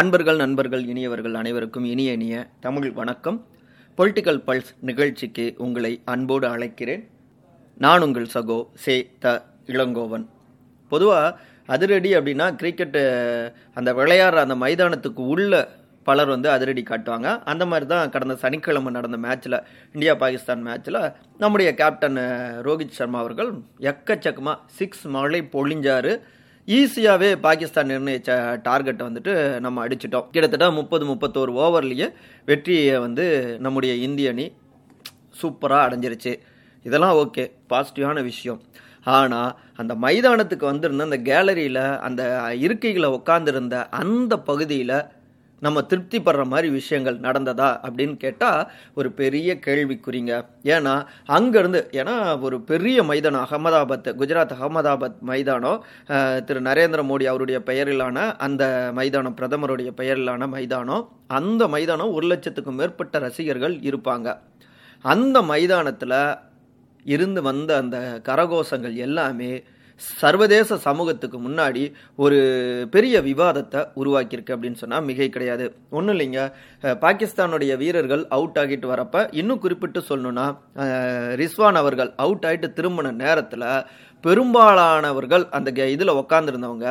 அன்பர்கள் நண்பர்கள் இனியவர்கள் அனைவருக்கும் இனிய இனிய தமிழ் வணக்கம். பொலிட்டிக்கல் பல்ஸ் நிகழ்ச்சிக்கு உங்களை அன்போடு அழைக்கிறேன். நான் உங்கள் சகோ சே த இளங்கோவன். பொதுவாக அதிரடி அப்படின்னா கிரிக்கெட்டு அந்த விளையாடுற அந்த மைதானத்துக்கு உள்ள பலர் வந்து அதிரடி காட்டுவாங்க. அந்த மாதிரி தான் கடந்த சனிக்கிழமை நடந்த மேட்ச்சில் இந்தியா பாகிஸ்தான் மேட்ச்சில் நம்முடைய கேப்டன் ரோஹித் சர்மா அவர்கள் எக்கச்சக்கமாக சிக்ஸ் மழை பொழிஞ்சாரு. ஈஸியாகவே பாகிஸ்தான் நிர்ணயித்த டார்கெட்டை வந்துட்டு நம்ம அடிச்சிட்டோம். கிட்டத்தட்ட முப்பது முப்பத்தோரு ஓவர்லேயே வெற்றியை வந்து நம்முடைய இந்திய அணி சூப்பராக அடைஞ்சிருச்சு. இதெல்லாம் ஓகே பாசிட்டிவான விஷயம். ஆனால் அந்த மைதானத்துக்கு வந்திருந்த அந்த கேலரியில் அந்த இருக்கைகளை உட்காந்துருந்த அந்த பகுதியில் நம்ம திருப்தி படுற மாதிரி விஷயங்கள் நடந்ததா அப்படின்னு கேட்டால் ஒரு பெரிய கேள்விக்குறிங்க ஏன்னா அங்கேருந்து ஏன்னா ஒரு பெரிய மைதானம் அகமதாபாத் குஜராத் அகமதாபாத் மைதானம் திரு நரேந்திர மோடி அவருடைய பெயரிலான அந்த மைதானம் பிரதமருடைய பெயரிலான மைதானம் அந்த மைதானம் ஒரு லட்சத்துக்கும் மேற்பட்ட ரசிகர்கள் இருப்பாங்க. அந்த மைதானத்தில் இருந்து வந்த அந்த கரகோஷங்கள் எல்லாமே சர்வதேச சமூகத்துக்கு முன்னாடி ஒரு பெரிய விவாதத்தை உருவாக்கியிருக்கு அப்படின்னு சொன்னால் மிகை கிடையாது. ஒன்றும் இல்லைங்க. பாகிஸ்தானுடைய வீரர்கள் அவுட் ஆகிட்டு வரப்ப இன்னும் குறிப்பிட்டு சொல்லணும்னா ரிஸ்வான் அவர்கள் அவுட் ஆகிட்டு திரும்பின நேரத்தில் பெரும்பாலானவர்கள் அந்த இதில் உக்காந்துருந்தவங்க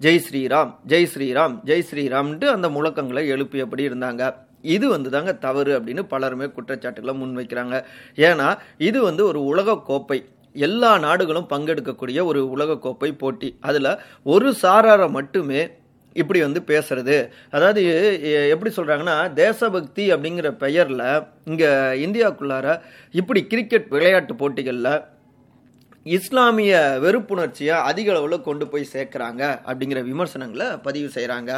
ஜெய் ஸ்ரீராம் ஜெய் ஸ்ரீராம் ஜெய் ஸ்ரீராம்ன்ட்டு அந்த முழக்கங்களை எழுப்பியபடி இருந்தாங்க. இது வந்து தாங்க தவறு அப்படின்னு பலருமே குற்றச்சாட்டுகளை முன்வைக்கிறாங்க. ஏன்னா இது வந்து ஒரு உலக கோப்பை எல்லா நாடுகளும் பங்கெடுக்கக்கூடிய ஒரு உலக கோப்பை போட்டி. அதில் ஒரு சாராரை மட்டுமே இப்படி வந்து பேசுறது. அதாவது எப்படி சொல்கிறாங்கன்னா தேசபக்தி அப்படிங்கிற பெயரில் இங்கே இந்தியாவுக்குள்ளார இப்படி கிரிக்கெட் விளையாட்டு போட்டிகளில் இஸ்லாமிய வெறுப்புணர்ச்சியை அதிக அளவில் கொண்டு போய் சேர்க்குறாங்க அப்படிங்கிற விமர்சனங்களை பதிவு செய்கிறாங்க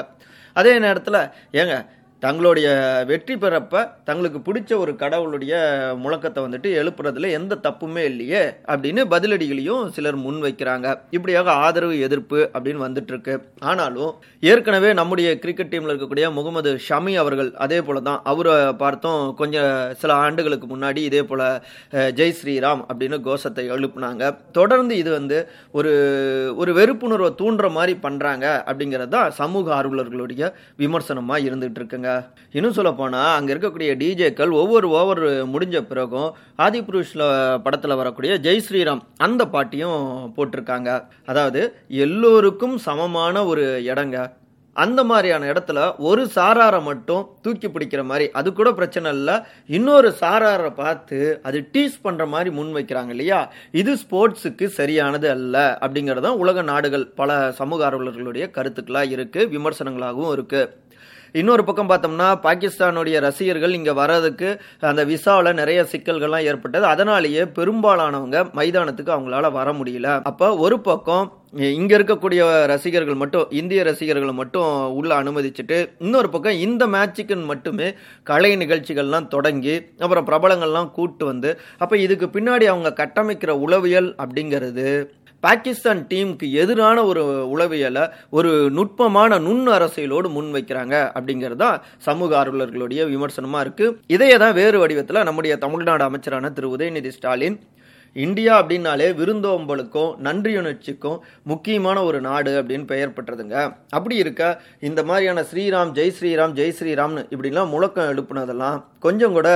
அதே நேரத்தில் ஏங்க தங்களுடைய வெற்றி பெறப்ப தங்களுக்கு பிடிச்ச ஒரு கடவுளுடைய முழக்கத்தை வந்துட்டு எழுப்புறதுல எந்த தப்புமே இல்லையே அப்படின்னு பதிலடிகளையும் சிலர் முன் வைக்கிறாங்க. இப்படியாக ஆதரவு எதிர்ப்பு அப்படின்னு வந்துட்டு இருக்கு ஆனாலும் ஏற்கனவே நம்முடைய கிரிக்கெட் டீம்ல இருக்கக்கூடிய முகமது ஷமி அவர்கள் அதே போல தான் அவரை பார்த்தோம் கொஞ்சம் சில ஆண்டுகளுக்கு முன்னாடி இதே போல ஜெய் ஸ்ரீராம் அப்படின்னு கோஷத்தை எழுப்புனாங்க. தொடர்ந்து இது வந்து ஒரு ஒரு வெறுப்புணர்வை தூண்டுற மாதிரி பண்றாங்க அப்படிங்கிறது தான் சமூக ஆர்வலர்களுடைய விமர்சனமாக இருந்துகிட்டு இருக்குங்க. இன்னும் சொல்ல போனால் அங்கே இருக்கக்கூடிய டிஜேக்கள் ஒவ்வொரு ஓவர் முடிஞ்ச பிறகும் ஆதிபுருஷ்ல படத்துல வரக்கூடிய ஜெய் ஸ்ரீராம் அந்த பாட்டியும் போட்டிருக்காங்க. அதாவது எல்லோருக்கும் சமமான ஒரு இடங்க அந்த மாதிரியான இடத்துல ஒரு சாராரை மட்டும் தூக்கி பிடிக்கிற மாதிரி அது கூட பிரச்சனை இல்லை. இன்னொரு சாராரை பார்த்து அது டீஸ் பண்ணுற மாதிரி முன் வைக்கிறாங்க இல்லையா? இது ஸ்போர்ட்ஸுக்கு சரியானது அல்ல அப்படிங்கறதுதான் உலக நாடுகள் பல சமூக ஆர்வலர்களுடைய கருத்துக்களாக இருக்குது விமர்சனங்களாகவும் இருக்குது இன்னொரு பக்கம் பார்த்தோம்னா பாகிஸ்தானுடைய ரசிகர்கள் இங்கே வர்றதுக்கு அந்த விசாவில் நிறைய சிக்கல்கள்லாம் ஏற்பட்டது. அதனாலேயே பெரும்பாலானவங்க மைதானத்துக்கு அவங்களால வர முடியல. அப்போ ஒரு பக்கம் இங்கே இருக்கக்கூடிய ரசிகர்கள் மட்டும் இந்திய ரசிகர்களை மட்டும் உள்ள அனுமதிச்சுட்டு இன்னொரு பக்கம் இந்த மேட்சுக்குன்னு மட்டுமே கலை நிகழ்ச்சிகள்லாம் தொடங்கி அப்புறம் பிரபலங்கள்லாம் கூட்டு வந்து அப்போ இதுக்கு பின்னாடி அவங்க கட்டமைக்கிற உளவியல் அப்படிங்கிறது பாகிஸ்தான் டீமுக்கு எதிரான ஒரு உளவியலை ஒரு நுட்பமான நுண் அரசியலோடு முன்வைக்கிறாங்க அப்படிங்கிறது தான் சமூக ஆர்வலர்களுடைய விமர்சனமாக இருக்குது இதையே தான் வேறு வடிவத்தில் நம்முடைய தமிழ்நாடு அமைச்சரான திரு. உதயநிதி ஸ்டாலின் இந்தியா அப்படின்னாலே விருந்தோம்பலுக்கும் நன்றியுணர்ச்சிக்கும் முக்கியமான ஒரு நாடு அப்படின்னு பெயர் பெற்றதுங்க. அப்படி இருக்க இந்த மாதிரியான ஸ்ரீராம் ஜெய் ஸ்ரீராம் ஜெய் ஸ்ரீராம்னு இப்படிலாம் முழக்கம் எழுப்புனதெல்லாம் கொஞ்சம் கூட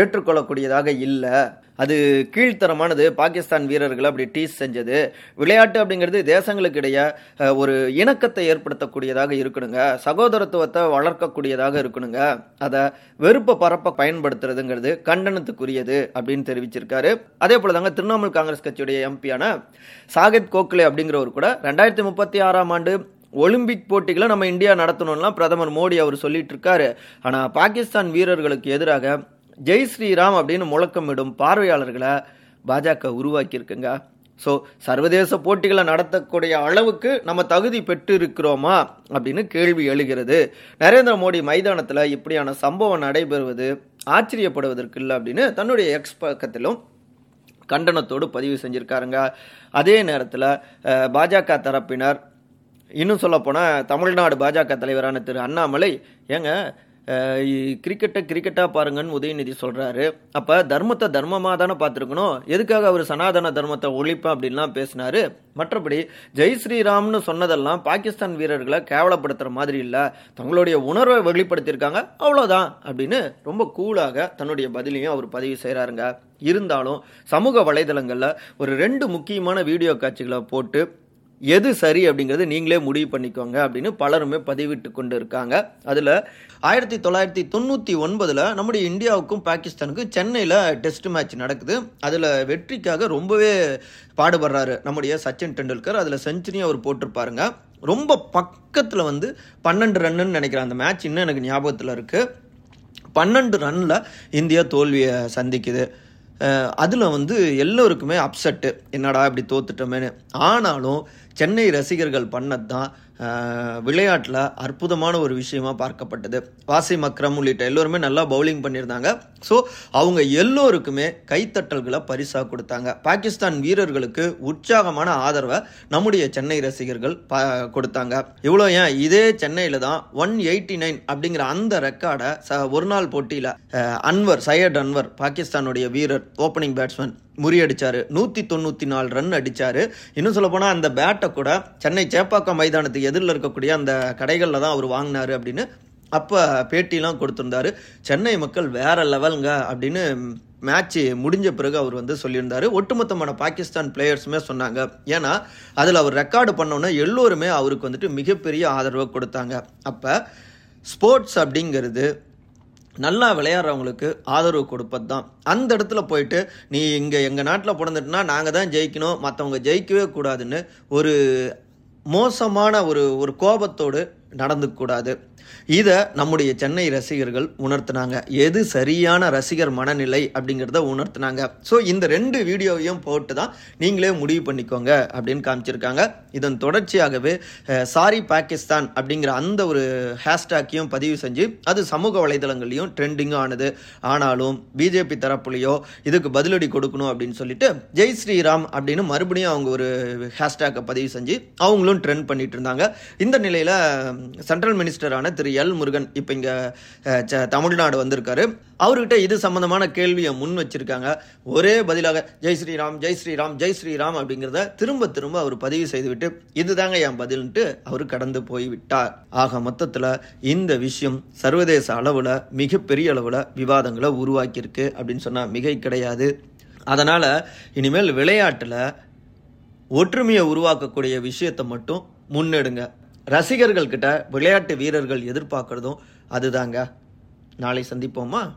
ஏற்றுக்கொள்ளக்கூடியதாக இல்லை. அது கீழ்த்தரமானது. பாகிஸ்தான் வீரர்கள் அப்படி டீஸ் செஞ்சது. விளையாட்டு அப்படிங்கிறது தேசங்களுக்கு இடையே ஒரு இணக்கத்தை ஏற்படுத்தக்கூடியதாக இருக்கணுங்க. சகோதரத்துவத்தை வளர்க்கக்கூடியதாக இருக்கணுங்க. அதை வெறுப்பை பரப்ப பயன்படுத்துறதுங்கிறது கண்டனத்துக்குரியது அப்படின்னு தெரிவிச்சிருக்காரு. அதே போல தாங்க திரிணாமுல் காங்கிரஸ் கட்சியுடைய எம்பியான சாகித் கோக்லே அப்படிங்கிறவர் கூட ரெண்டாயிரத்தி முப்பத்தி ஆறாம் ஆண்டு ஒலிம்பிக் போட்டிகளை நம்ம இந்தியா நடத்தணும்லாம் பிரதமர் மோடி அவர் சொல்லிட்டு இருக்காரு. ஆனா பாகிஸ்தான் வீரர்களுக்கு எதிராக ஜெய் ஸ்ரீராம் அப்படின்னு முழக்கமிடும் பார்வையாளர்களை பாஜக உருவாக்கியிருக்குங்க. ஸோ சர்வதேச போட்டிகளை நடத்தக்கூடிய அளவுக்கு நம்ம தகுதி பெற்று இருக்கிறோமா அப்படின்னு கேள்வி எழுகிறது. நரேந்திர மோடி மைதானத்தில் இப்படியான சம்பவம் நடைபெறுவது ஆச்சரியப்படுவதற்கு இல்லை அப்படின்னு தன்னுடைய எக்ஸ் பக்கத்திலும் கண்டனத்தோடு பதிவு செஞ்சுருக்காருங்க. அதே நேரத்தில் பாஜக தரப்பினர் இன்னும் சொல்லப்போனால் தமிழ்நாடு பாஜக தலைவரான திரு அண்ணாமலை ஏங்க கிரிக்கெட்டை கிரிக்கெட்டாக பாருங்கன்னு உதயநிதி சொல்கிறாரு அப்போ தர்மத்தை தர்மமாக தானே பார்த்துருக்கணும்? எதுக்காக அவர் சனாதன தர்மத்தை ஒழிப்பேன் அப்படின்லாம் பேசினார். மற்றபடி ஜெய் ஸ்ரீராம்னு சொன்னதெல்லாம் பாகிஸ்தான் வீரர்களை கேவலப்படுத்துகிற மாதிரி இல்லை. தங்களுடைய உணர்வை வெளிப்படுத்தியிருக்காங்க. அவ்வளோதான் அப்படின்னு ரொம்ப கூலாக தன்னுடைய பதிலையும் அவர் பதிவு செய்கிறாருங்க இருந்தாலும் சமூக வலைதளங்களில் ஒரு ரெண்டு முக்கியமான வீடியோ காட்சிகளை போட்டு எது சரி அப்படிங்கிறது நீங்களே முடிவு பண்ணிக்கோங்க அப்படின்னு பலருமே பதிவிட்டு கொண்டு இருக்காங்க அதில் ஆயிரத்தி தொள்ளாயிரத்தி தொண்ணூற்றி ஒன்பதில் நம்முடைய இந்தியாவுக்கும் பாகிஸ்தானுக்கும் சென்னையில் டெஸ்ட் மேட்ச் நடக்குது. அதில் வெற்றிக்காக ரொம்பவே பாடுபடுறாரு நம்முடைய சச்சின் டெண்டுல்கர். அதில் செஞ்சுரியும் அவர் போட்டிருப்பாருங்க. ரொம்ப பக்கத்தில் வந்து பன்னெண்டு ரன்னுன்னு நினைக்கிறேன். அந்த மேட்ச் இன்னும் எனக்கு ஞாபகத்தில் இருக்குது பன்னெண்டு ரன்னில் இந்தியா தோல்வியை சந்திக்குது. அதில் வந்து எல்லோருக்குமே அப்செட்டு என்னடா இப்படி தோத்துட்டோமேனு ஆனாலும் சென்னை ரசிகர்கள் பண்ணது தான் விளையாட்டில் அற்புதமான ஒரு விஷயமாக பார்க்கப்பட்டது. வாசிம் அக்ரம் உள்ளிட்ட எல்லோருமே நல்லா பவுலிங் பண்ணியிருந்தாங்க. ஸோ அவங்க எல்லோருக்குமே கைத்தட்டல்களை பரிசாக கொடுத்தாங்க. பாகிஸ்தான் வீரர்களுக்கு உற்சாகமான ஆதரவை நம்முடைய சென்னை ரசிகர்கள் ப கொடுத்தாங்க. இவ்வளோ ஏன்? இதே சென்னையில் தான் ஒன் எயிட்டி நைன் அப்படிங்கிற அந்த ரெக்கார்டை ச ஒரு நாள் போட்டியில் அன்வர் சையட் அன்வர் பாகிஸ்தானுடைய வீரர் ஓப்பனிங் பேட்ஸ்மேன் முறியடிச்சார். நூற்றி தொண்ணூற்றி நாலு ரன் அடித்தார் இன்னும் சொல்லப்போனால் அந்த பேட்டை கூட சென்னை சேப்பாக்கம் மைதானத்துக்கு எதிரில் இருக்கக்கூடிய அந்த கடைகளில் தான் அவர் வாங்கினாரு அப்படின்னு அப்போ பேட்டிலாம் கொடுத்துருந்தாரு. சென்னை மக்கள் வேற லெவலுங்க அப்படின்னு மேட்ச்சு முடிஞ்ச பிறகு அவர் வந்து சொல்லியிருந்தாரு. ஒட்டுமொத்தமான பாகிஸ்தான் பிளேயர்ஸுமே சொன்னாங்க. ஏன்னா அதில் அவர் ரெக்கார்டு பண்ணோன்னே எல்லோருமே அவருக்கு வந்துட்டு மிகப்பெரிய ஆதரவை கொடுத்தாங்க. அப்போ ஸ்போர்ட்ஸ் அப்படிங்கிறது நல்லா விளையாடுறவங்களுக்கு ஆதரவு கொடுப்பது தான் அந்த இடத்துல போயிட்டு நீ இங்கே எங்கள் நாட்டில் பிறந்துட்டுனா நாங்கள் தான் ஜெயிக்கணும் மற்றவங்க ஜெயிக்கவே கூடாதுன்னு ஒரு மோசமான ஒரு ஒரு கோபத்தோடு நடந்துக்கூடாது. இதை நம்முடைய சென்னை ரசிகர்கள் உணர்த்தினாங்க. எது சரியான ரசிகர் மனநிலை அப்படிங்கிறத உணர்த்தினாங்க. ஸோ இந்த ரெண்டு வீடியோவையும் போட்டு தான் நீங்களே முடிவு பண்ணிக்கோங்க அப்படின்னு காமிச்சிருக்காங்க. இதன் தொடர்ச்சியாகவே சாரி பாகிஸ்தான் அப்படிங்கிற அந்த ஒரு ஹேஷ்டேக்கையும் பதிவு செஞ்சு அது சமூக வலைதளங்கள்லையும் ட்ரெண்டிங்கும் ஆனது. ஆனாலும் பிஜேபி தரப்புலையோ இதுக்கு பதிலடி கொடுக்கணும் அப்படின்னு சொல்லிட்டு ஜெய் ஸ்ரீராம் அப்படின்னு மறுபடியும் அவங்க ஒரு ஹேஷ்டேக்கை பதிவு செஞ்சு அவங்களும் ட்ரெண்ட் பண்ணிட்டு இருந்தாங்க. இந்த நிலையில் சென்ட்ரல் மினிஸ்டரான திரு எல் முருகன் இப்போ இங்கே தமிழ்நாடு வந்திருக்காரு. அவர்கிட்ட இது சம்பந்தமான கேள்வியை முன் வச்சிருக்காங்க. ஒரே பதிலாக ஜெய் ஸ்ரீராம் ஜெய் ஸ்ரீராம் ஜெய் ஸ்ரீராம் அப்படிங்கிறத திரும்ப திரும்ப அவர் பதிவு செய்துவிட்டு இதுதாங்க என் பதில்ன்ட்டு அவர் கடந்து போய் விட்டார் ஆக மொத்தத்தில் இந்த விஷயம் சர்வதேச அளவில் மிகப்பெரிய அளவில் விவாதங்களை உருவாக்கியிருக்கு அப்படின்னு சொன்னால் மிகை கிடையாது. அதனால் இனிமேல் விளையாட்டில் ஒற்றுமையை உருவாக்கக்கூடிய விஷயத்தை மட்டும் முன்னெடுங்க. ரசிகர்கள்கிட்ட விளையாட்டு வீரர்கள் எதிர்பார்க்குறதும் அதுதாங்க. நாளை சந்திப்போமா?